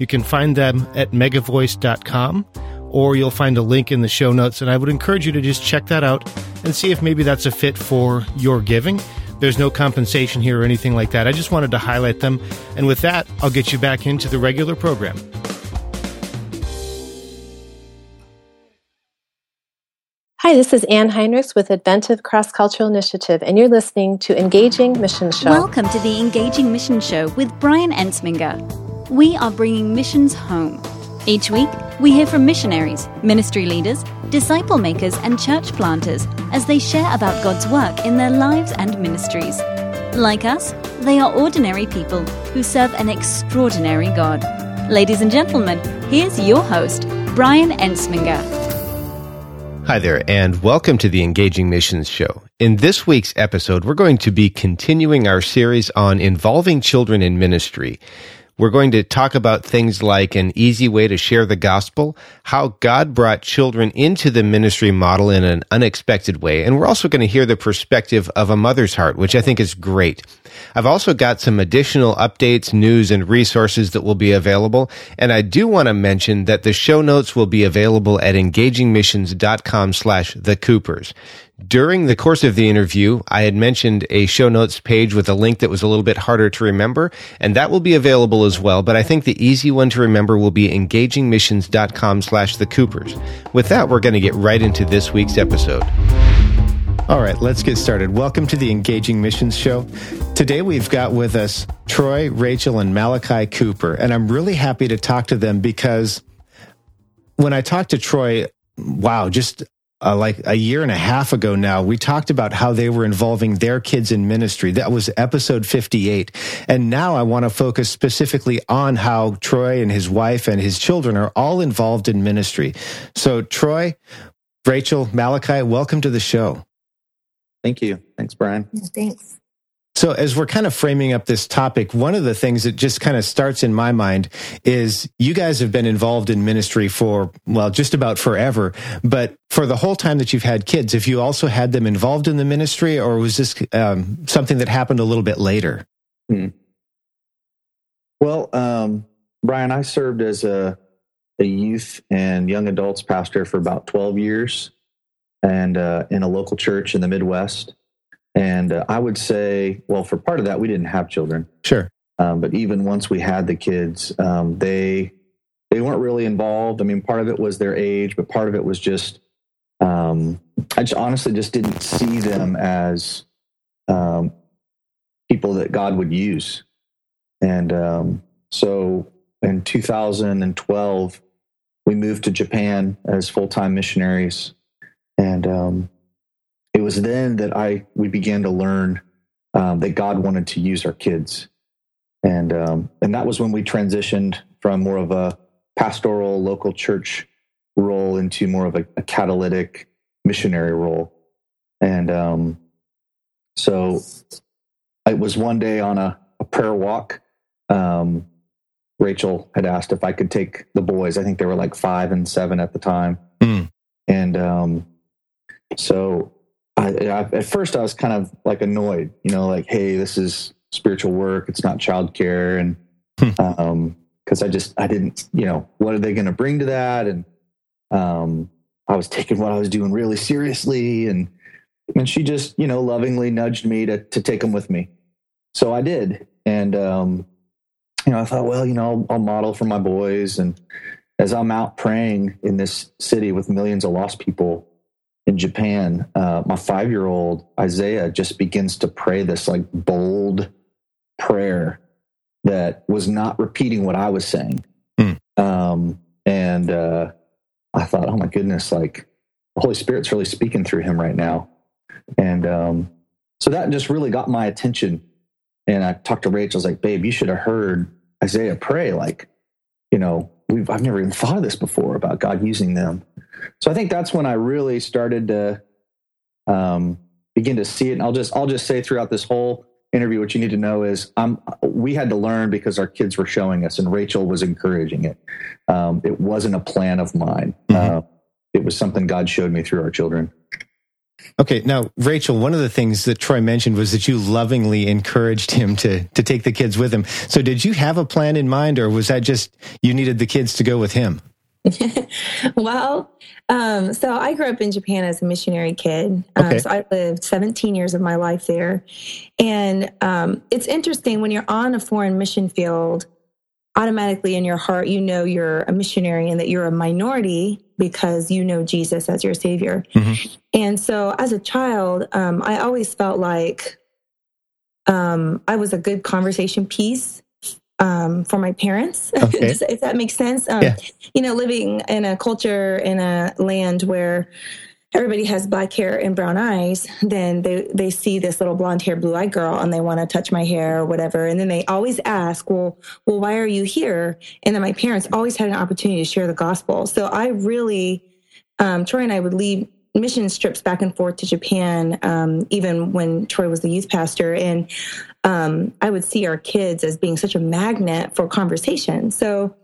You can find them at megavoice.com or you'll find a link in the show notes. And I would encourage you to just check that out and see if maybe that's a fit for your giving. There's no compensation here or anything like that. I just wanted to highlight them. And with that, I'll get you back into the regular program. Hi, this is Ann Heinrichs with Adventive Cross Cultural Initiative, and you're listening to Engaging Mission Show. Welcome to the Engaging Mission Show with Brian Ensminger we are bringing missions home. Each week, we hear from missionaries, ministry leaders, disciple makers, and church planters as they share about God's work in their lives and ministries. Like us, they are ordinary people who serve an extraordinary God. Ladies and gentlemen, here's your host, Brian Ensminger. Hi there, and welcome to the Engaging Missions Show. In this week's episode, we're going to be continuing our series on involving children in ministry. We're going to talk about things like an easy way to share the gospel, how God brought children into the ministry model in an unexpected way, and we're also going to hear the perspective of a mother's heart, which I think is great. I've also got some additional updates, news, and resources that will be available, and I do want to mention that the show notes will be available at engagingmissions.com slash the Coopers. During the course of the interview, I had mentioned a show notes page with a link that was a little bit harder to remember, and that will be available as well. But I think the easy one to remember will be engagingmissions.com slash the Coopers. With that, we're going to get right into this week's episode. All right, let's get started. Welcome to the Engaging Missions Show. Today we've got with us Troy, Rachel, and Malachi Cooper, and I'm really happy to talk to them because when I talked to Troy, wow, just uh, like a year and a half ago now, we talked about how they were involving their kids in ministry. That was episode 58. And now I want to focus specifically on how Troy and his wife and his children are all involved in ministry. So, Troy, Rachel, Malachi, welcome to the show. Thank you. Thanks, Brian. thanks. So, as we're kind of framing up this topic, one of the things that just kind of starts in my mind is you guys have been involved in ministry for, well, just about forever. But for the whole time that you've had kids, have you also had them involved in the ministry, or was this um, something that happened a little bit later? Hmm. Well, um, Brian, I served as a, a youth and young adults pastor for about 12 years and uh, in a local church in the Midwest. And uh, I would say, well, for part of that, we didn't have children. Sure. Um, but even once we had the kids, um, they they weren't really involved. I mean, part of it was their age, but part of it was just um, I just honestly just didn't see them as um, people that God would use. And um, so in 2012, we moved to Japan as full time missionaries, and um, it was then that I we began to learn um, that God wanted to use our kids, and um, and that was when we transitioned from more of a pastoral local church role into more of a, a catalytic missionary role, and um, so it was one day on a, a prayer walk. Um, Rachel had asked if I could take the boys. I think they were like five and seven at the time, mm. and um, so I, I, at first I was kind of like annoyed, you know, like, hey, this is spiritual work. It's not childcare, and hmm. um, because I just I didn't, you know, what are they going to bring to that? And um, I was taking what I was doing really seriously, and and she just, you know, lovingly nudged me to to take them with me. So I did, and um, you know, I thought, well, you know, I'll, I'll model for my boys, and as I'm out praying in this city with millions of lost people, in Japan, uh, my five year old Isaiah just begins to pray this like bold prayer that was not repeating what I was saying. Mm. Um, and uh, I thought, oh my goodness, like the Holy Spirit's really speaking through him right now. And um, so that just really got my attention. And I talked to Rachel, I was like, babe, you should have heard Isaiah pray. Like, you know, we've, I've never even thought of this before about God using them. So I think that's when I really started to um, begin to see it. And I'll just, I'll just say throughout this whole interview, what you need to know is um, we had to learn because our kids were showing us and Rachel was encouraging it. Um, it wasn't a plan of mine. Mm-hmm. Uh, it was something God showed me through our children. Okay, now Rachel, one of the things that Troy mentioned was that you lovingly encouraged him to to take the kids with him. So did you have a plan in mind or was that just you needed the kids to go with him? well, um, so I grew up in Japan as a missionary kid. Um, okay. So I lived 17 years of my life there. And um, it's interesting when you're on a foreign mission field, automatically in your heart, you know you're a missionary and that you're a minority because you know Jesus as your savior. Mm-hmm. And so as a child, um, I always felt like um, I was a good conversation piece um, for my parents, okay. if that makes sense. Um, yeah. You know, living in a culture in a land where everybody has black hair and brown eyes, then they, they see this little blonde hair, blue eyed girl and they want to touch my hair or whatever. And then they always ask, well, well, why are you here? And then my parents always had an opportunity to share the gospel. So I really, um, Troy and I would leave mission trips back and forth to Japan, um, even when Troy was the youth pastor. And um, I would see our kids as being such a magnet for conversation. So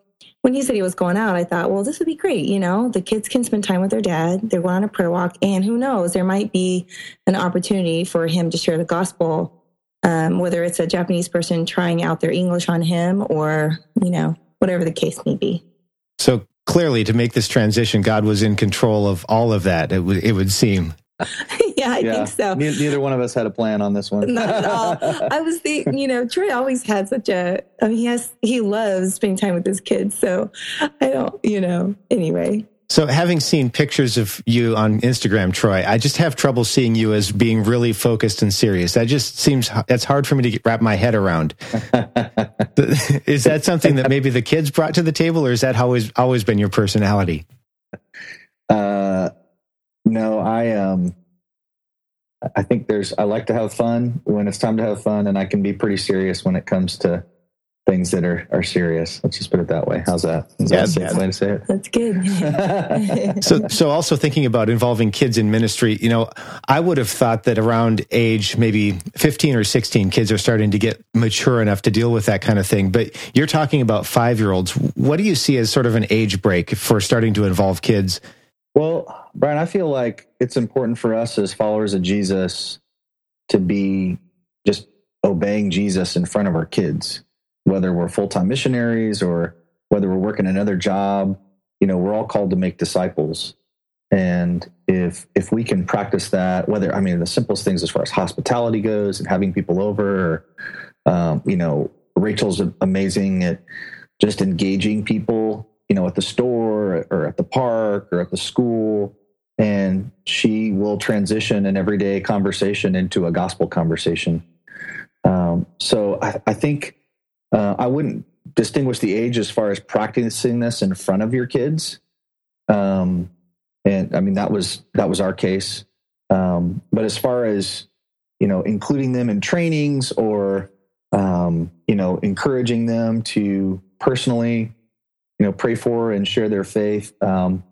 when he said he was going out, I thought, well, this would be great. You know, the kids can spend time with their dad. They're going on a prayer walk. And who knows, there might be an opportunity for him to share the gospel, um, whether it's a Japanese person trying out their English on him or, you know, whatever the case may be. So clearly, to make this transition, God was in control of all of that, it, w- it would seem. yeah, I yeah. think so. Neither one of us had a plan on this one. Not at all. I was the, you know, Troy always had such a, I mean, he has, he loves spending time with his kids. So I don't, you know, anyway. So, having seen pictures of you on Instagram, Troy, I just have trouble seeing you as being really focused and serious. That just seems that's hard for me to get, wrap my head around. is that something that maybe the kids brought to the table, or is that always always been your personality? Uh, no, I um, I think there's I like to have fun when it's time to have fun, and I can be pretty serious when it comes to things that are, are serious. Let's just put it that way. How's that? Is yeah, that a safe way to say it? That's good. so, so also thinking about involving kids in ministry, you know, I would have thought that around age maybe 15 or 16, kids are starting to get mature enough to deal with that kind of thing. But you're talking about five year olds. What do you see as sort of an age break for starting to involve kids? Well, Brian, I feel like it's important for us as followers of Jesus to be just obeying Jesus in front of our kids whether we're full time missionaries or whether we're working another job, you know, we're all called to make disciples. And if if we can practice that, whether I mean the simplest things as far as hospitality goes and having people over, or, um, you know, Rachel's amazing at just engaging people, you know, at the store or at the park or at the school, and she will transition an everyday conversation into a gospel conversation. Um, so I, I think uh, I wouldn't distinguish the age as far as practicing this in front of your kids. Um, and I mean that was that was our case. Um, but as far as you know, including them in trainings or um, you know, encouraging them to personally, you know, pray for and share their faith. Um,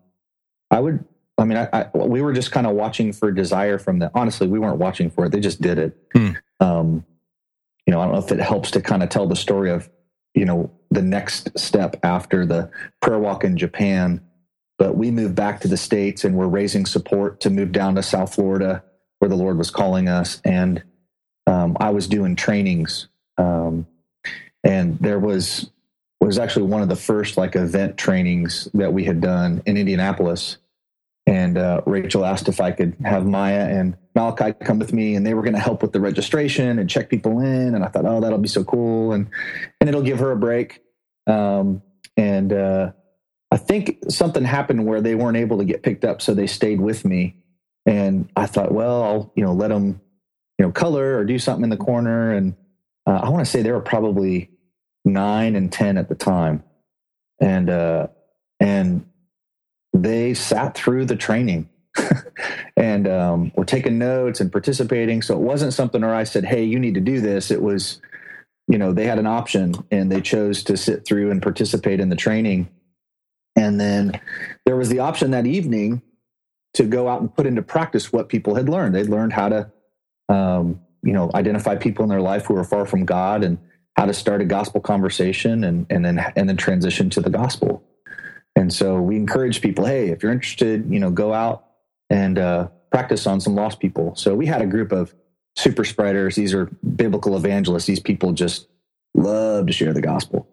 I would. I mean, I, I, we were just kind of watching for desire from them. Honestly, we weren't watching for it; they just did it. Hmm. Um, you know, I don't know if it helps to kind of tell the story of, you know, the next step after the prayer walk in Japan. But we moved back to the States and we're raising support to move down to South Florida where the Lord was calling us. And um, I was doing trainings. Um, and there was was actually one of the first like event trainings that we had done in Indianapolis and uh, Rachel asked if I could have Maya and Malachi come with me, and they were going to help with the registration and check people in. And I thought, oh, that'll be so cool, and and it'll give her a break. Um, and uh, I think something happened where they weren't able to get picked up, so they stayed with me. And I thought, well, I'll you know let them you know color or do something in the corner. And uh, I want to say they were probably nine and ten at the time, and uh, and they sat through the training and um, were taking notes and participating. So it wasn't something where I said, "Hey, you need to do this." It was you know, they had an option and they chose to sit through and participate in the training. And then there was the option that evening to go out and put into practice what people had learned. They'd learned how to, um, you know, identify people in their life who are far from God and how to start a gospel conversation and, and then, and then transition to the gospel. And so we encourage people, hey, if you're interested, you know, go out and uh, practice on some lost people. So we had a group of super spreaders. These are biblical evangelists. These people just love to share the gospel.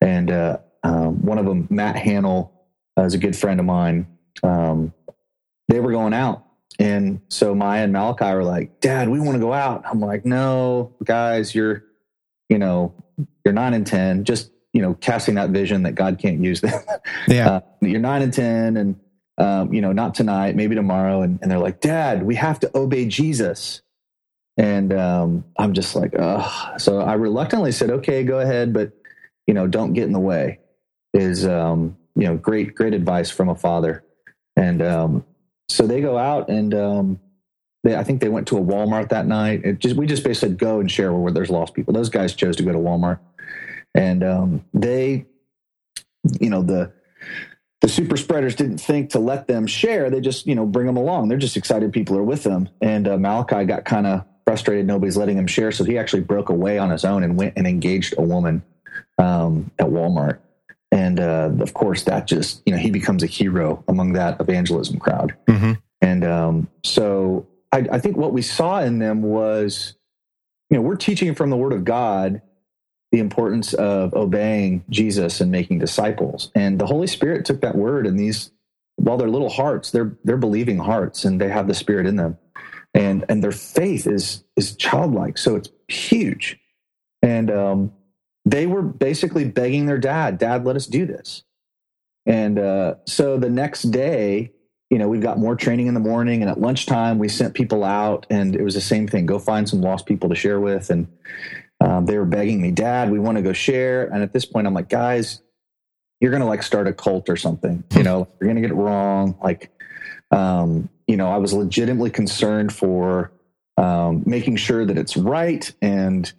And uh, um, one of them, Matt Hannell, uh, is a good friend of mine. Um, they were going out. And so Maya and Malachi were like, Dad, we want to go out. I'm like, no, guys, you're, you know, you're nine and 10. Just, you know, casting that vision that God can't use them. Yeah. Uh, you're nine and 10 and, um, you know, not tonight, maybe tomorrow. And, and they're like, Dad, we have to obey Jesus. And um, I'm just like, oh. So I reluctantly said, okay, go ahead, but you know, don't get in the way. Is um, you know, great, great advice from a father. And um, so they go out and um, they, I think they went to a Walmart that night. It just we just basically said go and share where there's lost people. Those guys chose to go to Walmart, and um, they, you know, the the super spreaders didn't think to let them share. They just, you know, bring them along. They're just excited people are with them. And uh, Malachi got kind of frustrated nobody's letting him share. So he actually broke away on his own and went and engaged a woman um, at Walmart. And uh, of course, that just, you know, he becomes a hero among that evangelism crowd. Mm-hmm. And um, so I, I think what we saw in them was, you know, we're teaching from the Word of God the importance of obeying Jesus and making disciples. And the Holy Spirit took that word and these, while they're little hearts, they're they're believing hearts and they have the Spirit in them. And and their faith is is childlike. So it's huge. And um, they were basically begging their dad dad let us do this. And uh, so the next day you know we've got more training in the morning and at lunchtime we sent people out and it was the same thing. Go find some lost people to share with. And um, they were begging me dad we want to go share and at this point i'm like guys you're gonna like start a cult or something you know you're gonna get it wrong like um, you know, I was legitimately concerned for um, making sure that it's right and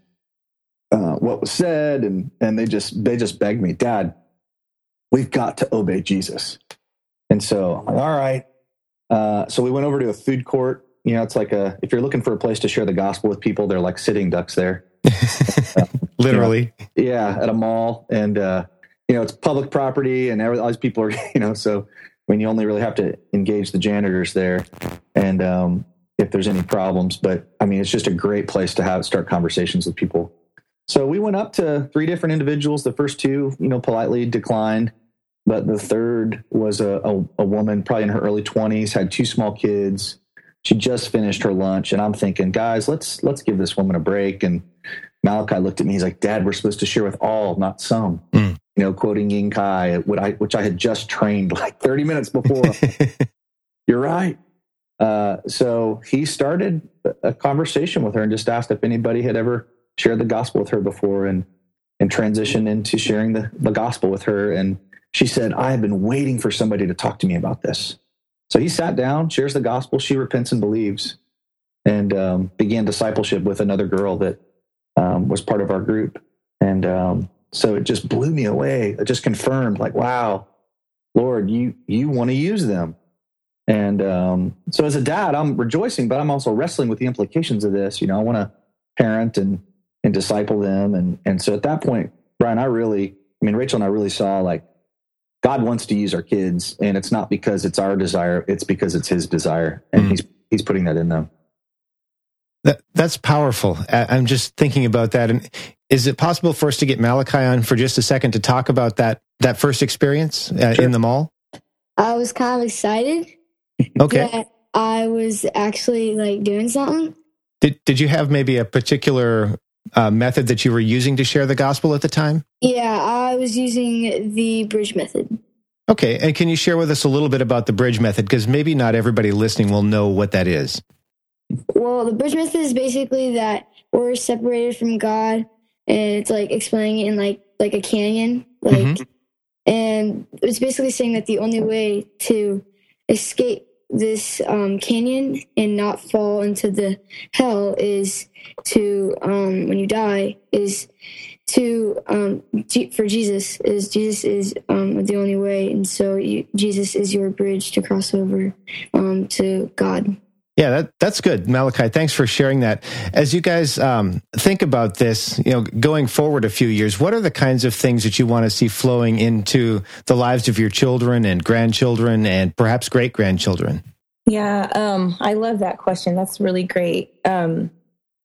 uh, what was said, and and they just they just begged me, Dad, we've got to obey Jesus. And so I'm like, all right. Uh, so we went over to a food court. You know, it's like a if you're looking for a place to share the gospel with people, they're like sitting ducks there. Literally. Yeah, at a mall, and uh, you know it's public property, and all these people are you know so I mean, you only really have to engage the janitors there, and um, if there's any problems. But I mean, it's just a great place to have start conversations with people. So we went up to three different individuals. The first two, you know, politely declined, but the third was a, a, a woman, probably in her early twenties, had two small kids. She just finished her lunch, and I'm thinking, guys, let's let's give this woman a break. And Malachi looked at me. He's like, Dad, we're supposed to share with all, not some. Mm you know, quoting Ying Kai, what I, which I had just trained like 30 minutes before. You're right. Uh, so he started a conversation with her and just asked if anybody had ever shared the gospel with her before and, and transitioned into sharing the, the gospel with her. And she said, I have been waiting for somebody to talk to me about this. So he sat down, shares the gospel. She repents and believes and um, began discipleship with another girl that um, was part of our group. And um, so it just blew me away. It just confirmed, like, wow, Lord, you you want to use them. And um, so as a dad, I'm rejoicing, but I'm also wrestling with the implications of this. You know, I want to parent and and disciple them. And and so at that point, Brian, I really, I mean, Rachel and I really saw like God wants to use our kids, and it's not because it's our desire; it's because it's His desire, and mm. He's He's putting that in them. That, that's powerful. I'm just thinking about that. And is it possible for us to get Malachi on for just a second to talk about that that first experience uh, sure. in the mall? I was kind of excited. Okay. I was actually like doing something. Did Did you have maybe a particular uh, method that you were using to share the gospel at the time? Yeah, I was using the bridge method. Okay, and can you share with us a little bit about the bridge method? Because maybe not everybody listening will know what that is. Well, the bridge method is basically that we're separated from God, and it's like explaining it in like like a canyon, like, mm-hmm. and it's basically saying that the only way to escape this um, canyon and not fall into the hell is to um, when you die is to um, G- for Jesus is Jesus is um, the only way, and so you, Jesus is your bridge to cross over um, to God. Yeah, that, that's good, Malachi. Thanks for sharing that. As you guys um, think about this, you know, going forward a few years, what are the kinds of things that you want to see flowing into the lives of your children and grandchildren and perhaps great grandchildren? Yeah, um, I love that question. That's really great. Um,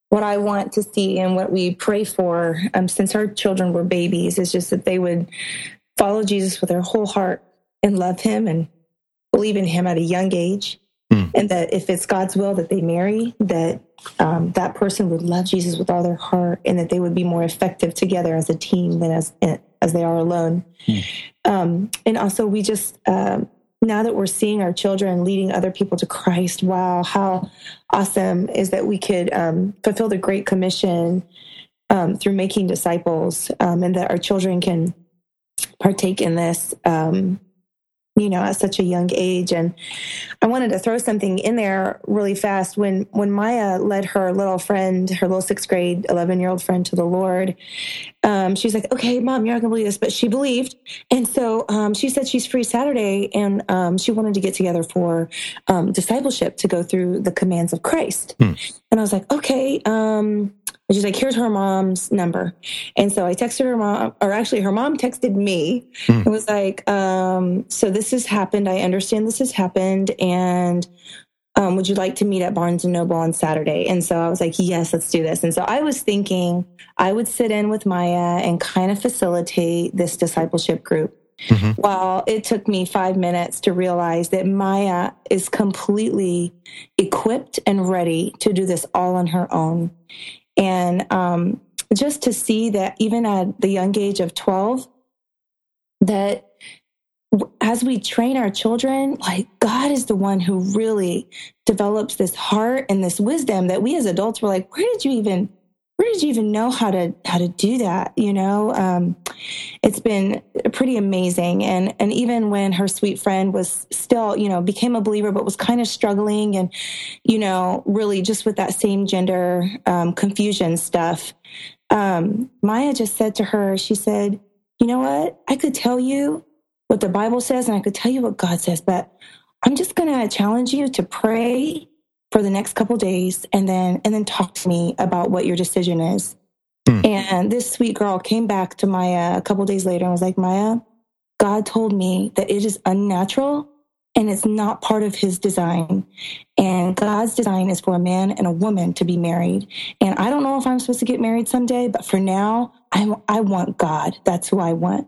what I want to see and what we pray for, um, since our children were babies, is just that they would follow Jesus with their whole heart and love Him and believe in Him at a young age Mm. And that if it's God's will that they marry, that um, that person would love Jesus with all their heart, and that they would be more effective together as a team than as as they are alone. Mm. Um, and also, we just um, now that we're seeing our children leading other people to Christ, wow, how awesome is that we could um, fulfill the Great Commission um, through making disciples, um, and that our children can partake in this um, you know, at such a young age. And I wanted to throw something in there really fast. When when Maya led her little friend, her little sixth grade, eleven year old friend to the Lord, um, she's like, "Okay, mom, you're not gonna believe this," but she believed, and so um, she said she's free Saturday, and um, she wanted to get together for um, discipleship to go through the commands of Christ. Hmm. And I was like, "Okay." Um, and she's like, here's her mom's number. And so I texted her mom, or actually her mom texted me mm. and was like, um, so this has happened. I understand this has happened. And um, would you like to meet at Barnes and Noble on Saturday? And so I was like, yes, let's do this. And so I was thinking I would sit in with Maya and kind of facilitate this discipleship group. Mm-hmm. Well, it took me five minutes to realize that Maya is completely equipped and ready to do this all on her own. And um, just to see that even at the young age of 12, that as we train our children, like God is the one who really develops this heart and this wisdom that we as adults were like, where did you even where did you even know how to how to do that you know? Um, it's been pretty amazing. And and even when her sweet friend was still you know became a believer but was kind of struggling and you know really just with that same gender um, confusion stuff um, maya just said to her she said you know what? I could tell you what the bible says and i could tell you what god says but i'm just going to challenge you to pray for the next couple days and then and then talk to me about what your decision is. Mm. And this sweet girl came back to Maya a couple days later and was like, Maya, God told me that it is unnatural and it's not part of his design. And God's design is for a man and a woman to be married. And I don't know if I'm supposed to get married someday, but for now, I, I want God. That's who I want.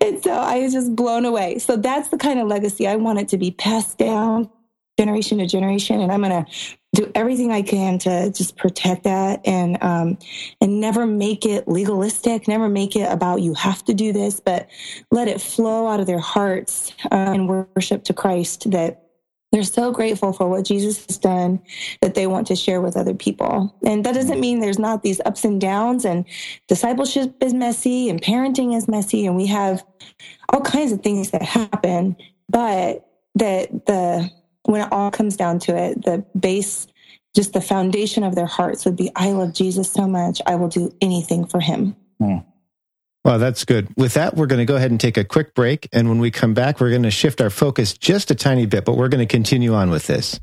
And so I was just blown away. So that's the kind of legacy I want it to be passed down generation to generation and i'm going to do everything i can to just protect that and um, and never make it legalistic never make it about you have to do this but let it flow out of their hearts uh, and worship to christ that they're so grateful for what Jesus has done that they want to share with other people. And that doesn't mean there's not these ups and downs and discipleship is messy and parenting is messy and we have all kinds of things that happen, but that the when it all comes down to it, the base, just the foundation of their hearts would be, I love Jesus so much, I will do anything for him. Mm. Well, that's good. With that, we're going to go ahead and take a quick break. And when we come back, we're going to shift our focus just a tiny bit, but we're going to continue on with this.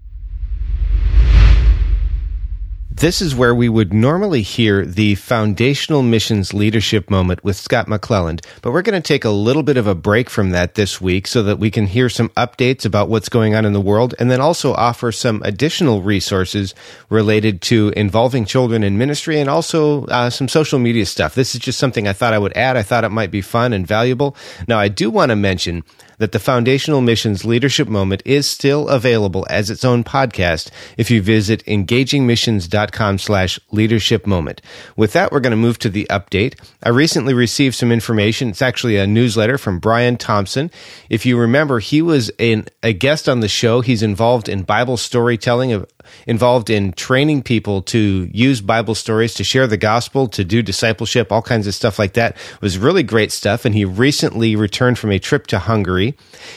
This is where we would normally hear the foundational missions leadership moment with Scott McClelland, but we're going to take a little bit of a break from that this week so that we can hear some updates about what's going on in the world and then also offer some additional resources related to involving children in ministry and also uh, some social media stuff. This is just something I thought I would add. I thought it might be fun and valuable. Now, I do want to mention that the Foundational Missions Leadership Moment is still available as its own podcast if you visit engagingmissions.com slash leadership moment. With that, we're going to move to the update. I recently received some information. It's actually a newsletter from Brian Thompson. If you remember, he was in, a guest on the show. He's involved in Bible storytelling of involved in training people to use Bible stories to share the gospel, to do discipleship, all kinds of stuff like that. It was really great stuff. And he recently returned from a trip to Hungary.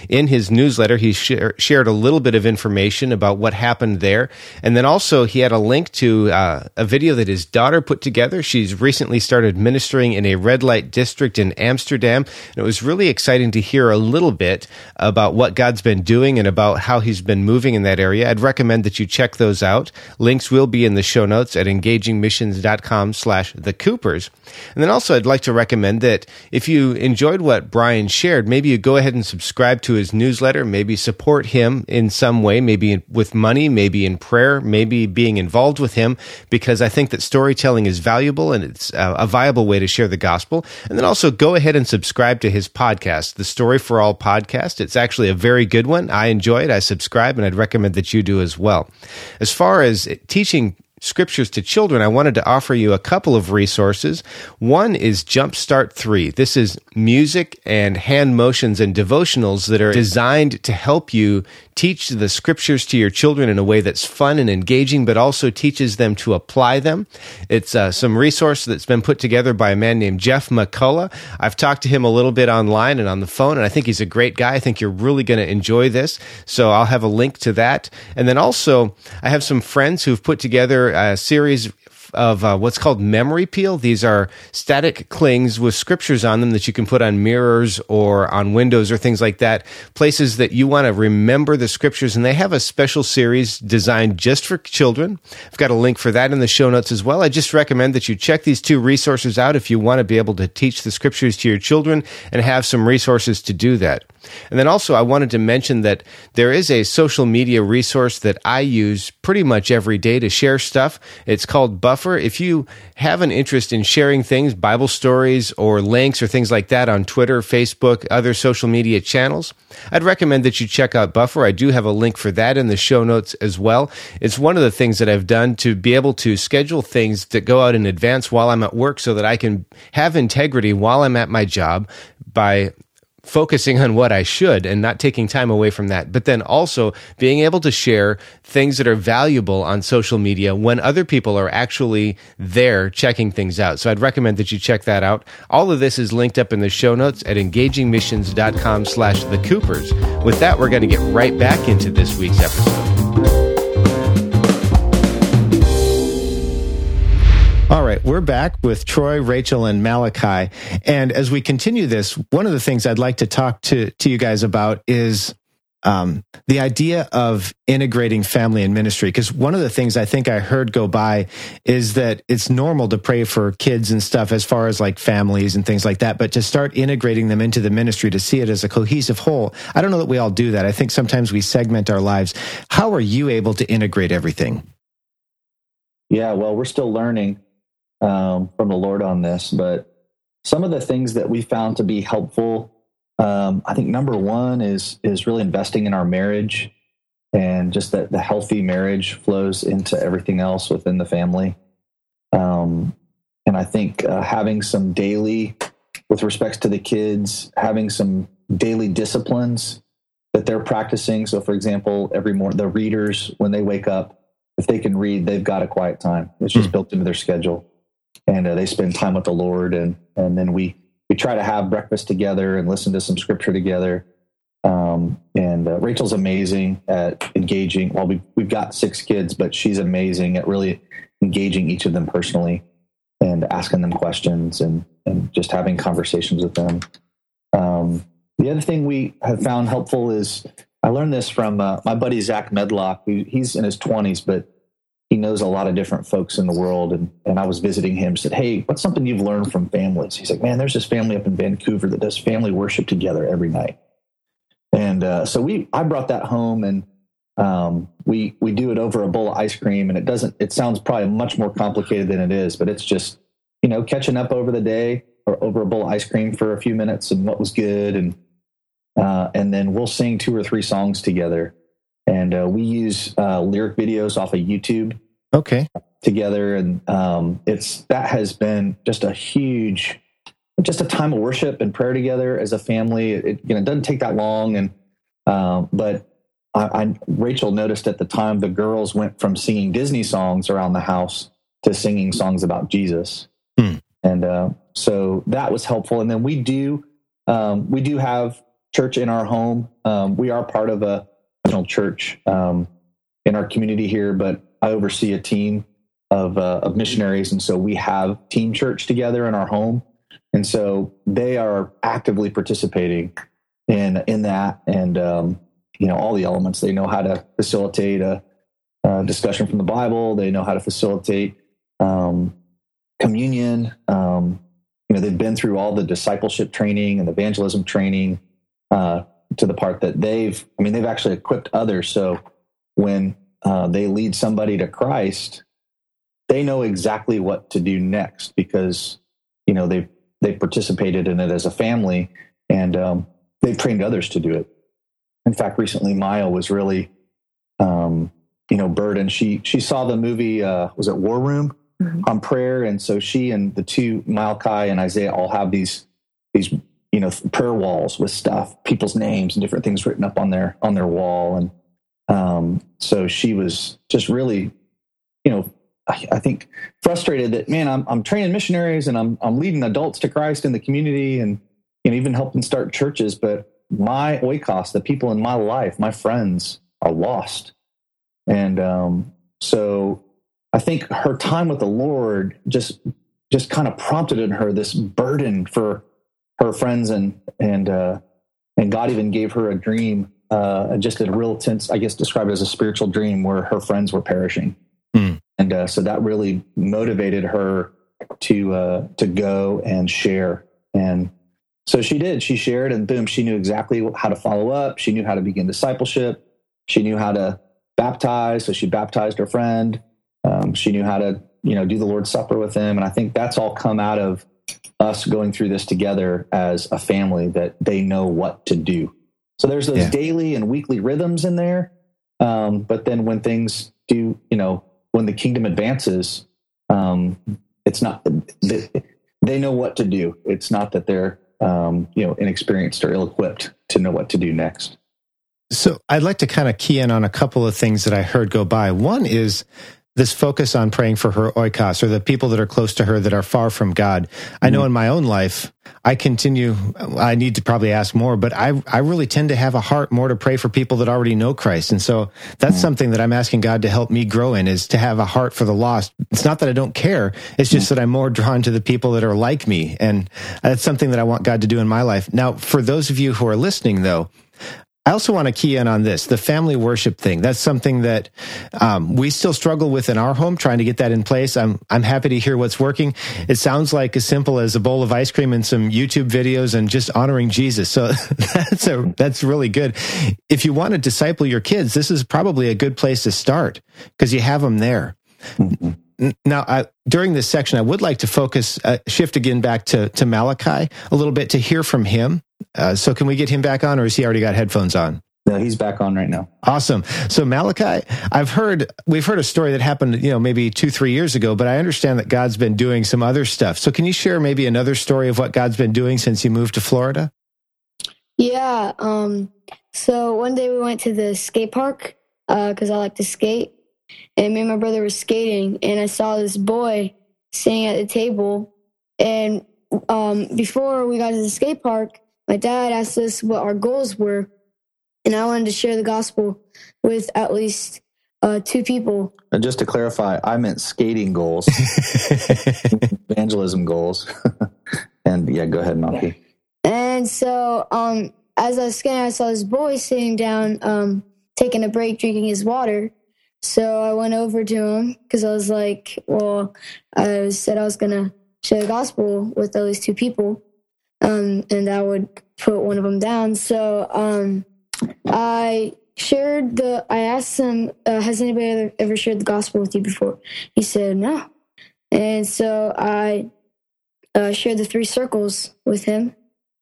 In his newsletter, he share, shared a little bit of information about what happened there. And then also he had a link to uh, a video that his daughter put together. She's recently started ministering in a red light district in Amsterdam. And it was really exciting to hear a little bit about what God's been doing and about how he's been moving in that area. I'd recommend that you check those out. Links will be in the show notes at engagingmissions.com slash the Coopers. And then also I'd like to recommend that if you enjoyed what Brian shared, maybe you go ahead and subscribe to his newsletter, maybe support him in some way, maybe with money, maybe in prayer, maybe being involved with him, because I think that storytelling is valuable and it's uh, a viable way to share the gospel. And then also go ahead and subscribe to his podcast, the Story for All podcast. It's actually a very good one. I enjoy it. I subscribe and I'd recommend that you do as well. As far as teaching scriptures to children, I wanted to offer you a couple of resources. One is Jumpstart 3. This is music and hand motions and devotionals that are designed to help you teach the scriptures to your children in a way that's fun and engaging, but also teaches them to apply them. It's uh, some resource that's been put together by a man named Jeff McCullough. I've talked to him a little bit online and on the phone, and I think he's a great guy. I think you're really going to enjoy this. So I'll have a link to that. And then also, I have some friends who've put together a series of uh, what's called memory peel. These are static clings with scriptures on them that you can put on mirrors or on windows or things like that. Places that you want to remember the scriptures, and they have a special series designed just for children. I've got a link for that in the show notes as well. I just recommend that you check these two resources out if you want to be able to teach the scriptures to your children and have some resources to do that. And then also, I wanted to mention that there is a social media resource that I use pretty much every day to share stuff. It's called Buffer. If you have an interest in sharing things, Bible stories or links or things like that on Twitter, Facebook, other social media channels, I'd recommend that you check out Buffer. I do have a link for that in the show notes as well. It's one of the things that I've done to be able to schedule things that go out in advance while I'm at work so that I can have integrity while I'm at my job by focusing on what I should and not taking time away from that, but then also being able to share things that are valuable on social media when other people are actually there checking things out. So I'd recommend that you check that out. All of this is linked up in the show notes at engagingmissions.com slash the Coopers. With that, we're going to get right back into this week's episode. All right, we're back with Troy, Rachel, and Malachi. And as we continue this, one of the things I'd like to talk to, to you guys about is um, the idea of integrating family and ministry. Because one of the things I think I heard go by is that it's normal to pray for kids and stuff as far as like families and things like that, but to start integrating them into the ministry to see it as a cohesive whole. I don't know that we all do that. I think sometimes we segment our lives. How are you able to integrate everything? Yeah, well, we're still learning um, from the Lord on this, but some of the things that we found to be helpful, um, I think number one is is really investing in our marriage, and just that the healthy marriage flows into everything else within the family. Um, and I think uh, having some daily, with respects to the kids, having some daily disciplines that they're practicing. So, for example, every morning the readers when they wake up, if they can read, they've got a quiet time. It's just mm. built into their schedule and uh, they spend time with the Lord, and and then we we try to have breakfast together and listen to some scripture together. Um, and uh, Rachel's amazing at engaging. Well, we we've got six kids, but she's amazing at really engaging each of them personally and asking them questions and and just having conversations with them. Um, the other thing we have found helpful is I learned this from uh, my buddy Zach Medlock. He's in his twenties, but he knows a lot of different folks in the world. And, and I was visiting him, said, Hey, what's something you've learned from families? He's like, Man, there's this family up in Vancouver that does family worship together every night. And uh, so we, I brought that home and um, we, we do it over a bowl of ice cream. And it doesn't, it sounds probably much more complicated than it is, but it's just, you know, catching up over the day or over a bowl of ice cream for a few minutes and what was good. And, uh, and then we'll sing two or three songs together and uh, we use uh, lyric videos off of YouTube. Okay. Together, and um, it's that has been just a huge, just a time of worship and prayer together as a family. It, you know it doesn't take that long, and um, but I, I, Rachel noticed at the time the girls went from singing Disney songs around the house to singing songs about Jesus, hmm. and uh, so that was helpful. And then we do um, we do have church in our home. Um, we are part of a church um, in our community here, but I oversee a team of, uh, of missionaries, and so we have team church together in our home, and so they are actively participating in in that, and um, you know all the elements. They know how to facilitate a, a discussion from the Bible. They know how to facilitate um, communion. Um, you know, they've been through all the discipleship training and evangelism training uh, to the part that they've. I mean, they've actually equipped others. So when uh, they lead somebody to Christ, they know exactly what to do next because you know they've they've participated in it as a family and um, they've trained others to do it. In fact, recently Maya was really, um, you know, burdened. She she saw the movie uh, was it War Room mm-hmm. on prayer, and so she and the two Malachi and Isaiah all have these these you know prayer walls with stuff, people's names and different things written up on their on their wall, and um, so she was just really, you know, I, I, think frustrated that man, I'm I'm training missionaries and I'm I'm leading adults to Christ in the community and know even helping start churches, but my oikos, the people in my life, my friends, are lost, and um, so I think her time with the Lord just just kind of prompted in her this burden for her friends and and uh, and God even gave her a dream, uh, just a real tense, I guess, described as a spiritual dream where her friends were perishing. Mm. And uh, so that really motivated her to uh, to go and share. And so she did. She shared, and boom, she knew exactly how to follow up. She knew how to begin discipleship. She knew how to baptize, so she baptized her friend. Um, she knew how to, you know, do the Lord's Supper with him. And I think that's all come out of us going through this together as a family that they know what to do. So there's those yeah. daily and weekly rhythms in there. Um, but then when things do, you know, when the kingdom advances, um, it's not they, they, know what to do. It's not that they're um, you know inexperienced or ill-equipped to know what to do next. So I'd like to kind of key in on a couple of things that I heard go by. One is this focus on praying for her oikos or the people that are close to her that are far from God. I know mm-hmm. in my own life, I continue, I need to probably ask more, but I, I really tend to have a heart more to pray for people that already know Christ. And so that's mm-hmm. something that I'm asking God to help me grow in is to have a heart for the lost. It's not that I don't care. It's just mm-hmm. that I'm more drawn to the people that are like me. And that's something that I want God to do in my life. Now, for those of you who are listening though, I also want to key in on this, the family worship thing. That's something that um, we still struggle with in our home, trying to get that in place. I'm I'm happy to hear what's working. It sounds like as simple as a bowl of ice cream and some YouTube videos and just honoring Jesus. So that's a that's really good. If you want to disciple your kids, this is probably a good place to start because you have them there. Mm-hmm. Now, I, during this section, I would like to focus, uh, shift again back to, to Malachi a little bit to hear from him. Uh, so can we get him back on, or has he already got headphones on? No, he's back on right now. Awesome. So Malachi, I've heard we've heard a story that happened, you know, maybe two, three years ago, but I understand that God's been doing some other stuff. So can you share maybe another story of what God's been doing since you moved to Florida? Yeah. Um, so one day we went to the skate park because uh, I like to skate, and me and my brother were skating, and I saw this boy sitting at the table, and um, before we got to the skate park, my dad asked us what our goals were, and I wanted to share the gospel with at least uh, two people. And just to clarify, I meant skating goals, evangelism goals. and yeah, go ahead, Malky. And so, um, as I was skating, I saw this boy sitting down, um, taking a break, drinking his water. So I went over to him because I was like, well, I said I was going to share the gospel with at least two people um, and I would put one of them down. So um, I shared the. I asked him, uh, "Has anybody ever, ever shared the gospel with you before?" He said, "No," and so I uh, shared the three circles with him,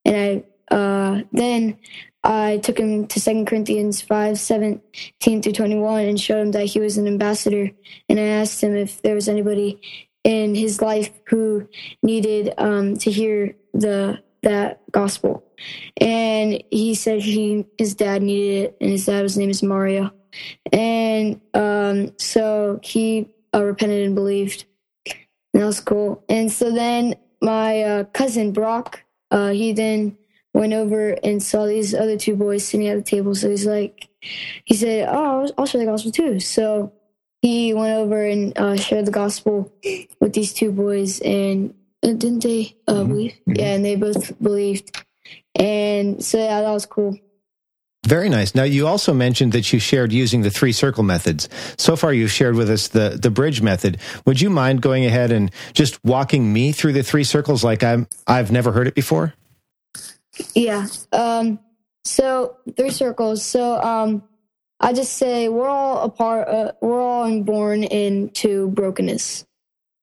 and I uh, then I took him to Second Corinthians five seventeen through 21 and showed him that he was an ambassador. And I asked him if there was anybody in his life who needed um, to hear the that gospel. And he said he his dad needed it, and his dad his name is Mario. And um, so he uh, repented and believed. And that was cool. And so then my uh, cousin Brock, uh, he then went over and saw these other two boys sitting at the table. So he's like, he said, "Oh, I'll share the gospel too." So he went over and uh, shared the gospel with these two boys, and didn't they uh, mm-hmm. believe? Mm-hmm. Yeah, and they both believed, and so yeah, that was cool. Very nice. Now, you also mentioned that you shared using the three circle methods. So far, you've shared with us the, the bridge method. Would you mind going ahead and just walking me through the three circles like I'm, I've never heard it before? Yeah. Um, so, three circles. So, um, I just say we're all a part, uh, we're all born into brokenness.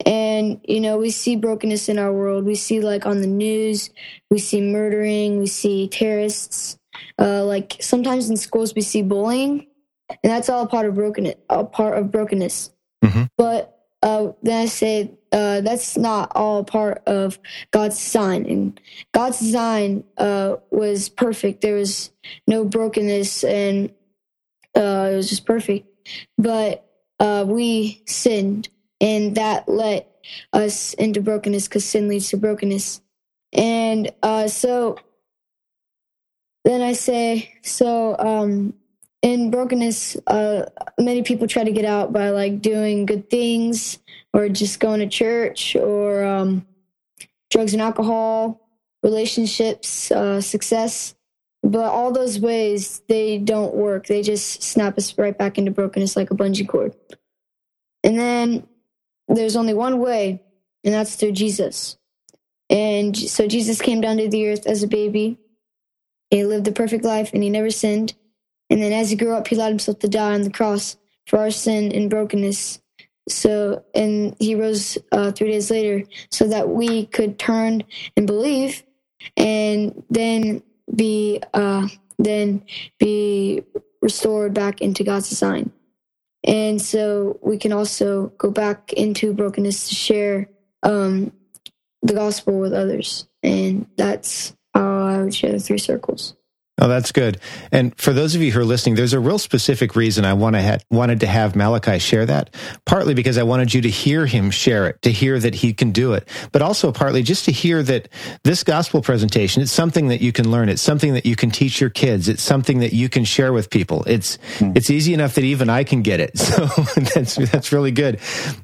And, you know, we see brokenness in our world. We see, like, on the news, we see murdering, we see terrorists uh, like sometimes in schools we see bullying, and that's all part of brokenness. A part of brokenness. Mm-hmm. But uh, then I say uh, that's not all part of God's design. And God's design uh, was perfect. There was no brokenness, and uh, it was just perfect. But uh, we sinned, and that let us into brokenness because sin leads to brokenness. And uh, so then I say, so um, in brokenness, uh, many people try to get out by like doing good things or just going to church or um, drugs and alcohol, relationships, uh, success. But all those ways, they don't work. They just snap us right back into brokenness like a bungee cord. And then there's only one way, and that's through Jesus. And so Jesus came down to the earth as a baby he lived a perfect life and he never sinned. And then as he grew up, he allowed himself to die on the cross for our sin and brokenness. So, and he rose uh, three days later so that we could turn and believe and then be, uh, then be restored back into God's design. And so we can also go back into brokenness to share um, the gospel with others. And that's how I would share the three circles. Oh, that's good. And for those of you who are listening, there's a real specific reason I want to ha- wanted to have Malachi share that. Partly because I wanted you to hear him share it, to hear that he can do it, but also partly just to hear that this gospel presentation, it's something that you can learn. It's something that you can teach your kids. It's something that you can share with people. It's, mm. it's easy enough that even I can get it. So that's, that's really good.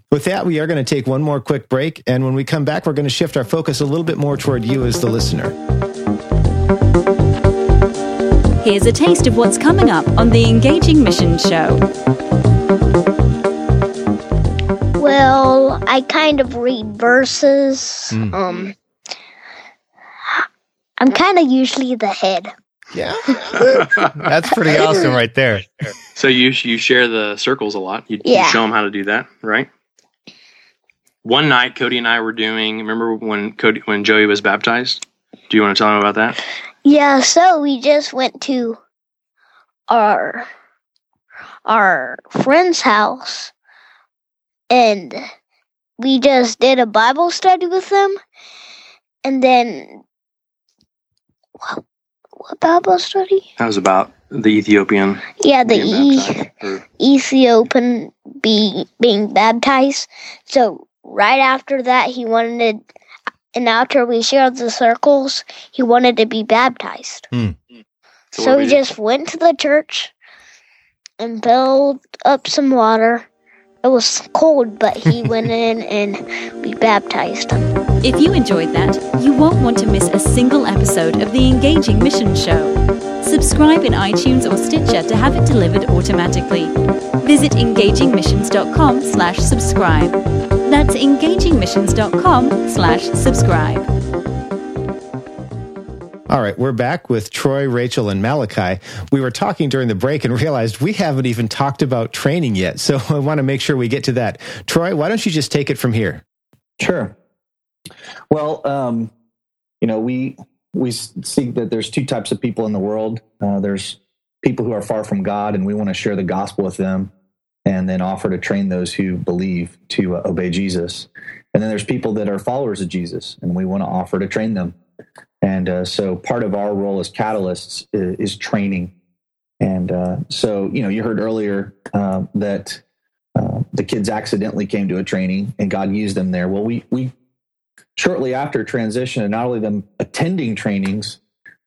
With that, we are going to take one more quick break. And when we come back, we're going to shift our focus a little bit more toward you as the listener. Here's a taste of what's coming up on the Engaging Mission Show. Well, I kind of read verses. Mm. Um, I'm kind of usually the head. Yeah, that's pretty awesome right there. So you you share the circles a lot. You, yeah. you show them how to do that, right? One night, Cody and I were doing. Remember when Cody when Joey was baptized? Do you want to tell them about that? Yeah, so we just went to our our friend's house and we just did a Bible study with them and then what, what Bible study? That was about the Ethiopian. Yeah, the e- Ethiopian be, being baptized. So right after that, he wanted and after we shared the circles, he wanted to be baptized. Hmm. So, so we just went to the church and filled up some water. It was cold, but he went in and we baptized him. If you enjoyed that, you won't want to miss a single episode of the Engaging Mission Show. Subscribe in iTunes or Stitcher to have it delivered automatically. Visit engagingmissions.com slash subscribe. That's engagingmissions.com slash subscribe. All right, we're back with Troy, Rachel, and Malachi. We were talking during the break and realized we haven't even talked about training yet. So I want to make sure we get to that. Troy, why don't you just take it from here? Sure. Well, um, you know, we we see that there's two types of people in the world. Uh, there's people who are far from God, and we want to share the gospel with them and then offer to train those who believe to uh, obey Jesus. And then there's people that are followers of Jesus, and we want to offer to train them. And uh, so part of our role as catalysts is, is training. And uh, so, you know, you heard earlier uh, that uh, the kids accidentally came to a training and God used them there. Well, we, we shortly after transition, and not only them attending trainings,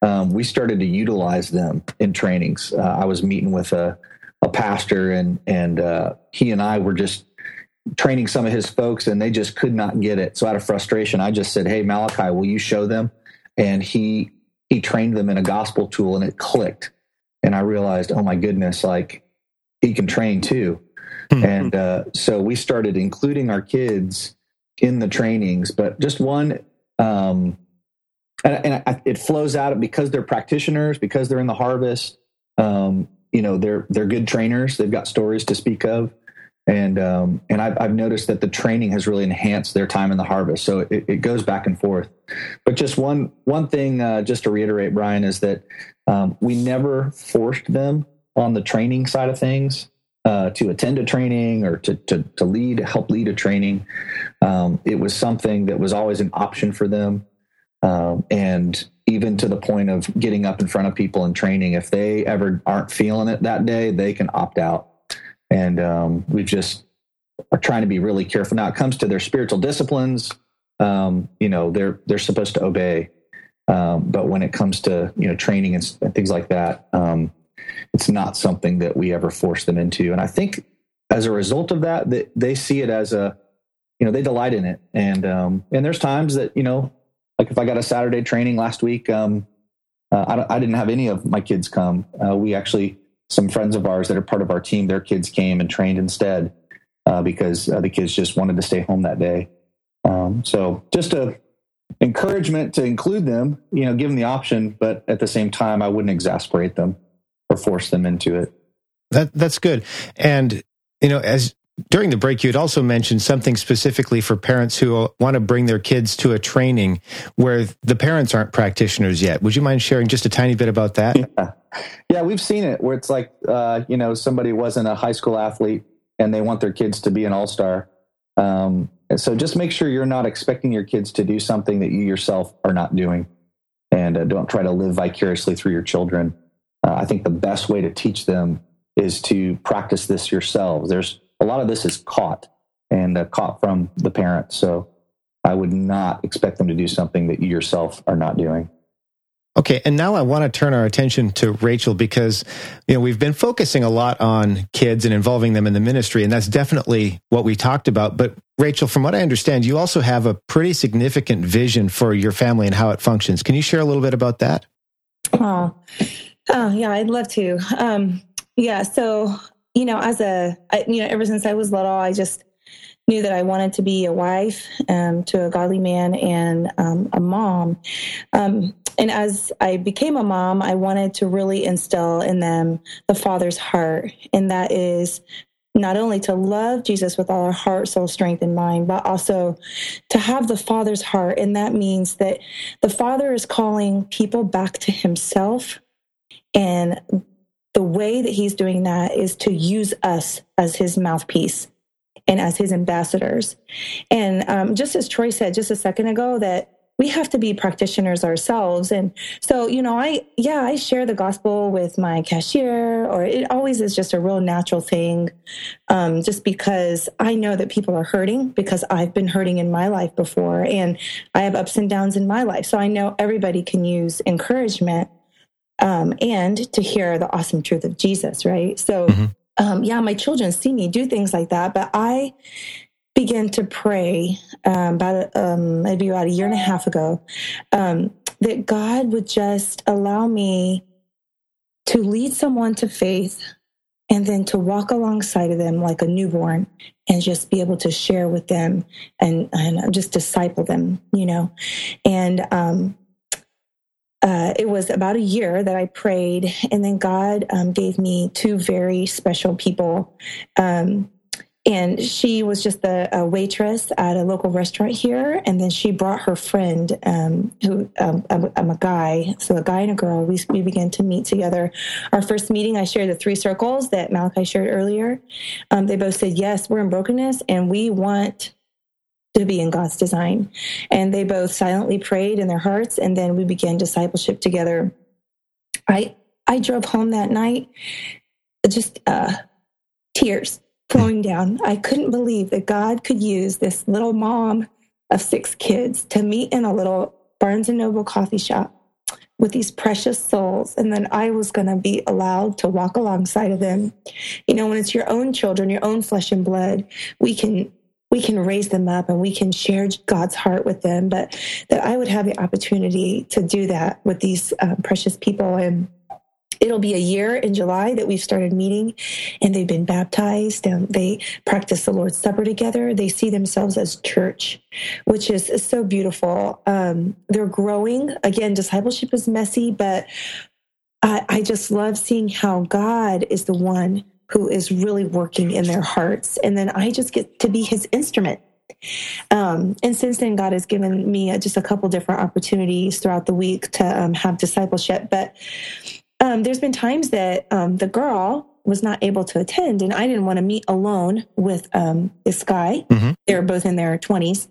um, we started to utilize them in trainings. Uh, I was meeting with a, a pastor, and and uh, he and I were just training some of his folks, and they just could not get it. So out of frustration, I just said, "Hey, Malachi, will you show them?" And he he trained them in a gospel tool, and it clicked. And I realized, oh my goodness, like he can train too. Mm-hmm. And uh, so we started including our kids in the trainings, but just one. Um, and, and I, it flows out because they're practitioners, because they're in the harvest. Um, you know, they're they're good trainers. They've got stories to speak of, and um, and I've, I've noticed that the training has really enhanced their time in the harvest. So it, it goes back and forth. But just one one thing, uh, just to reiterate, Brian, is that um, we never forced them on the training side of things. Uh, to attend a training or to, to, to lead, help lead a training. Um, it was something that was always an option for them. Um, and even to the point of getting up in front of people and training, if they ever aren't feeling it that day, they can opt out. And um, we just are trying to be really careful. Now it comes to their spiritual disciplines. Um, you know, they're they're supposed to obey, um, but when it comes to you know training and, and things like that, um, it's not something that we ever force them into. And I think as a result of that, they, they see it as a, you know, they delight in it. And, um, and there's times that, you know, like if I got a Saturday training last week, um, uh, I, I, didn't have any of my kids come. Uh, we actually, some friends of ours that are part of our team, their kids came and trained instead uh, because uh, the kids just wanted to stay home that day. Um, so just a encouragement to include them, you know, give them the option, but at the same time, I wouldn't exasperate them or force them into it. That that's good. And you know, as during the break, you had also mentioned something specifically for parents who want to bring their kids to a training where the parents aren't practitioners yet. Would you mind sharing just a tiny bit about that? Yeah, yeah we've seen it where it's like, uh, you know, somebody wasn't a high school athlete and they want their kids to be an all star. Um, so just make sure you're not expecting your kids to do something that you yourself are not doing. And uh, don't try to live vicariously through your children. Uh, I think the best way to teach them is to practice this yourselves. There's a lot of this is caught and uh, caught from the parent. So I would not expect them to do something that you yourself are not doing. Okay, and now I want to turn our attention to Rachel because you know we've been focusing a lot on kids and involving them in the ministry, and that's definitely what we talked about. But Rachel, from what I understand, you also have a pretty significant vision for your family and how it functions. Can you share a little bit about that? Oh, Oh, yeah, I'd love to. Um, yeah, so, you know, as a, I, you know, ever since I was little, I just knew that I wanted to be a wife um, to a godly man and um, a mom. Um, and as I became a mom, I wanted to really instill in them the Father's heart, and that is not only to love Jesus with all our heart, soul, strength, and mind, but also to have the Father's heart. And that means that the Father is calling people back to Himself and the way that he's doing that is to use us as his mouthpiece and as his ambassadors. And um, just as Troy said just a second ago, that we have to be practitioners ourselves. And so, you know, I, yeah, I share the gospel with my cashier, or it always is just a real natural thing, um, just because I know that people are hurting because I've been hurting in my life before and I have ups and downs in my life. So I know everybody can use encouragement um, and to hear the awesome truth of Jesus, right? So, mm-hmm. um, yeah, my children see me do things like that, but I began to pray um, about um, maybe about a year and a half ago um, that God would just allow me to lead someone to faith and then to walk alongside of them like a newborn and just be able to share with them and, and just disciple them, you know. And um, uh, it was about a year that I prayed, and then God um, gave me two very special people. Um, and she was just a, waitress at a local restaurant here, and then she brought her friend, um, who um, I'm, I'm, a guy, so a guy and a girl. We we began to meet together. Our first meeting, I shared the three circles that Malachi shared earlier. Um, they both said, "Yes, we're in brokenness, and we want." To be in God's design. And they both silently prayed in their hearts, and then we began discipleship together. I I drove home that night, just uh, tears flowing down. I couldn't believe that God could use this little mom of six kids to meet in a little Barnes and Noble coffee shop with these precious souls. And then I was going to be allowed to walk alongside of them. You know, when it's your own children, your own flesh and blood, we can we can raise them up and we can share God's heart with them, but that I would have the opportunity to do that with these um, precious people. And it'll be a year in July that we've started meeting and they've been baptized and they practice the Lord's Supper together. They see themselves as church, which is, is so beautiful. Um, they're growing. Again, discipleship is messy, but I, I just love seeing how God is the one who is really working in their hearts. And then I just get to be his instrument. Um, and since then, God has given me uh, just a couple different opportunities throughout the week to um, have discipleship. But um, there's been times that um, the girl was not able to attend, and I didn't want to meet alone with um, this guy. Mm-hmm. They're both in their 20s.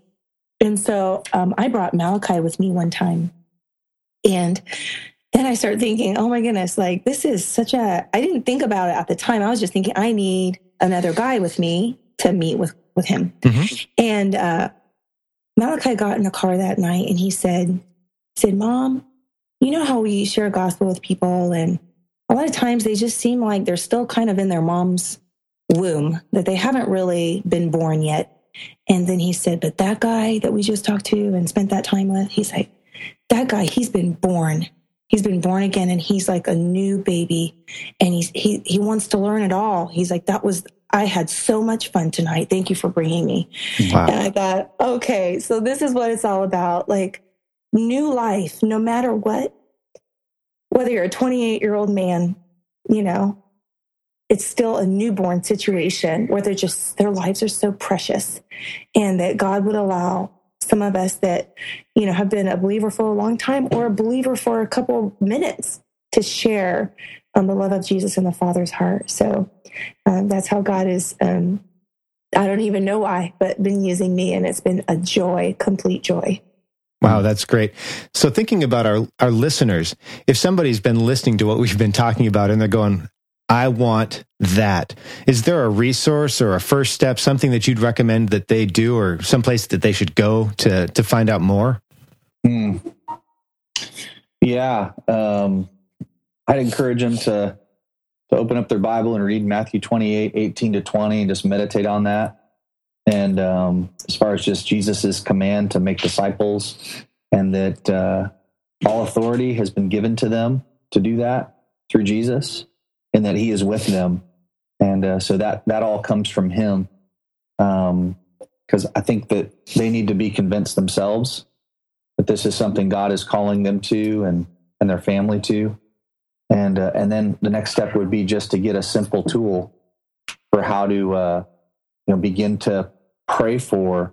And so um, I brought Malachi with me one time. And then I start thinking, oh my goodness, like this is such a, I didn't think about it at the time. I was just thinking, I need another guy with me to meet with, with him. Mm-hmm. And, uh, Malachi got in the car that night and he said, said, mom, you know how we share gospel with people and a lot of times they just seem like they're still kind of in their mom's womb, that they haven't really been born yet. And then he said, but that guy that we just talked to and spent that time with, he's like, that guy, he's been born he's been born again and he's like a new baby and he's he he wants to learn it all. He's like that was i had so much fun tonight. Thank you for bringing me. Wow. and i thought okay so this is what it's all about. Like new life no matter what whether you're a 28 year old man you know it's still a newborn situation where they're just their lives are so precious and that god would allow some of us that, you know, have been a believer for a long time or a believer for a couple minutes to share um, the love of Jesus in the Father's heart. So um, that's how God is. Um, I don't even know why, but been using me, and it's been a joy, complete joy. Wow, that's great. So thinking about our, our listeners, if somebody's been listening to what we've been talking about and they're going, I want that. Is there a resource or a first step, something that you'd recommend that they do or someplace that they should go to, to find out more? Hmm. Yeah. Um, I'd encourage them to, to open up their Bible and read Matthew 28, 18 to 20 and just meditate on that. And um, as far as just Jesus's command to make disciples and that uh, all authority has been given to them to do that through Jesus and that he is with them. And uh, so that, that all comes from him. Um, cause I think that they need to be convinced themselves that this is something God is calling them to and, and their family to. And, uh, and then the next step would be just to get a simple tool for how to, uh, you know, begin to pray for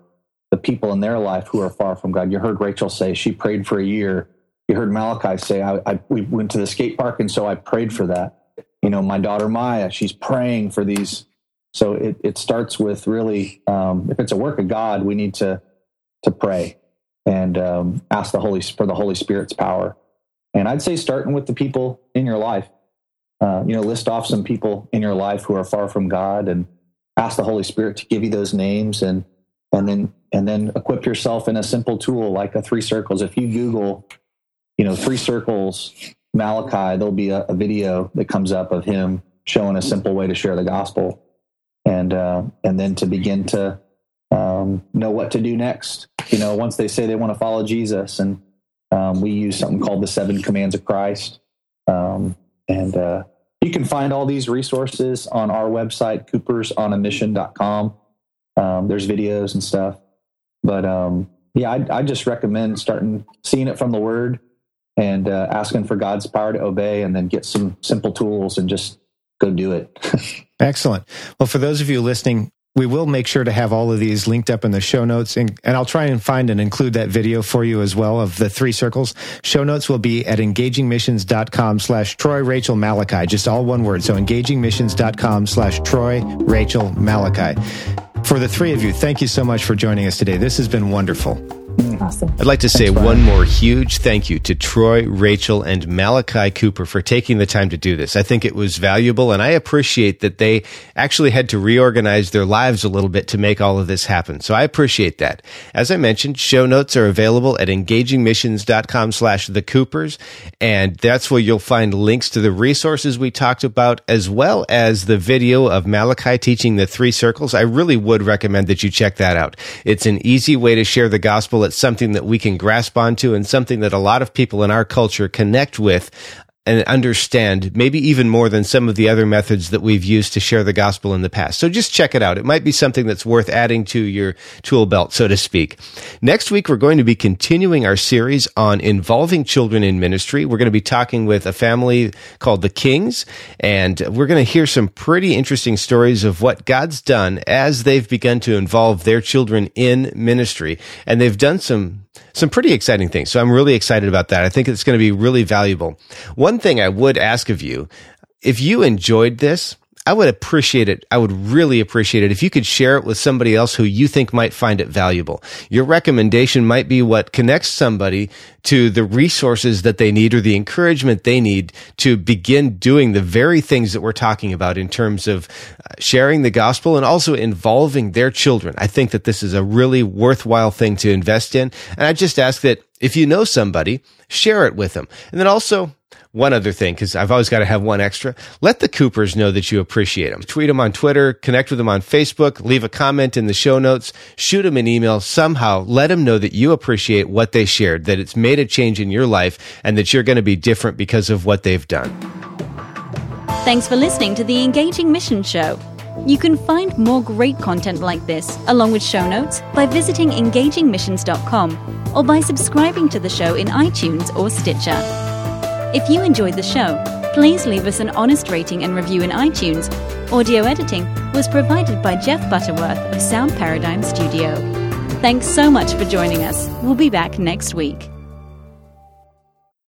the people in their life who are far from God. You heard Rachel say she prayed for a year. You heard Malachi say, I, I we went to the skate park and so I prayed for that you know, my daughter Maya, she's praying for these. So it, it starts with really, um, if it's a work of God, we need to to pray and um, ask the Holy for the Holy Spirit's power. And I'd say starting with the people in your life, uh, you know, list off some people in your life who are far from God, and ask the Holy Spirit to give you those names, and and then and then equip yourself in a simple tool like a three circles. If you Google, you know, three circles Malachi, there'll be a, a, video that comes up of him showing a simple way to share the gospel, and uh, and then to begin to um, know what to do next. You know, once they say they want to follow Jesus, and um, we use something called the Seven Commands of Christ, um, and uh, you can find all these resources on our website, coopersonamission.com. Um, there's videos and stuff, but um, yeah, I, I just recommend starting seeing it from the Word and uh, asking for God's power to obey and then get some simple tools and just go do it. Excellent. Well, for those of you listening, we will make sure to have all of these linked up in the show notes and, and, I'll try and find and include that video for you as well of the three circles. Show notes will be at engagingmissions.com slash Troy Rachel Malachi, just all one word. So engagingmissions.com slash Troy Rachel Malachi. for the three of you, thank you so much for joining us today. This has been wonderful. Awesome. I'd like to say Thanks, one more huge thank you to Troy, Rachel, and Malachi Cooper for taking the time to do this. I think it was valuable, and I appreciate that they actually had to reorganize their lives a little bit to make all of this happen. So I appreciate that. As I mentioned, show notes are available at engagingmissions.com slash the Coopers, and that's where you'll find links to the resources we talked about, as well as the video of Malachi teaching the three circles. I really would recommend that you check that out. It's an easy way to share the gospel it's something that we can grasp onto and something that a lot of people in our culture connect with and understand maybe even more than some of the other methods that we've used to share the gospel in the past. So just check it out. It might be something that's worth adding to your tool belt, so to speak. Next week, we're going to be continuing our series on involving children in ministry. We're going to be talking with a family called the Kings, and we're going to hear some pretty interesting stories of what God's done as they've begun to involve their children in ministry. And they've done some some pretty exciting things. So I'm really excited about that. I think it's going to be really valuable. One thing I would ask of you, if you enjoyed this, I would appreciate it. I would really appreciate it if you could share it with somebody else who you think might find it valuable. Your recommendation might be what connects somebody to the resources that they need or the encouragement they need to begin doing the very things that we're talking about in terms of uh, sharing the gospel and also involving their children. I think that this is a really worthwhile thing to invest in. And I just ask that if you know somebody, share it with them. And then also one other thing, because I've always got to have one extra. Let the Coopers know that you appreciate them. Tweet them on Twitter, connect with them on Facebook, leave a comment in the show notes, shoot them an email. Somehow let them know that you appreciate what they shared, that it's made a change in your life, and that you're going to be different because of what they've done. Thanks for listening to the Engaging Mission Show. You can find more great content like this, along with show notes, by visiting engagingmissions.com or by subscribing to the show in iTunes or Stitcher. If you enjoyed the show, please leave us an honest rating and review in iTunes. Audio editing was provided by Jeff Butterworth of Sound Paradigm Studio. Thanks so much for joining us. We'll be back next week.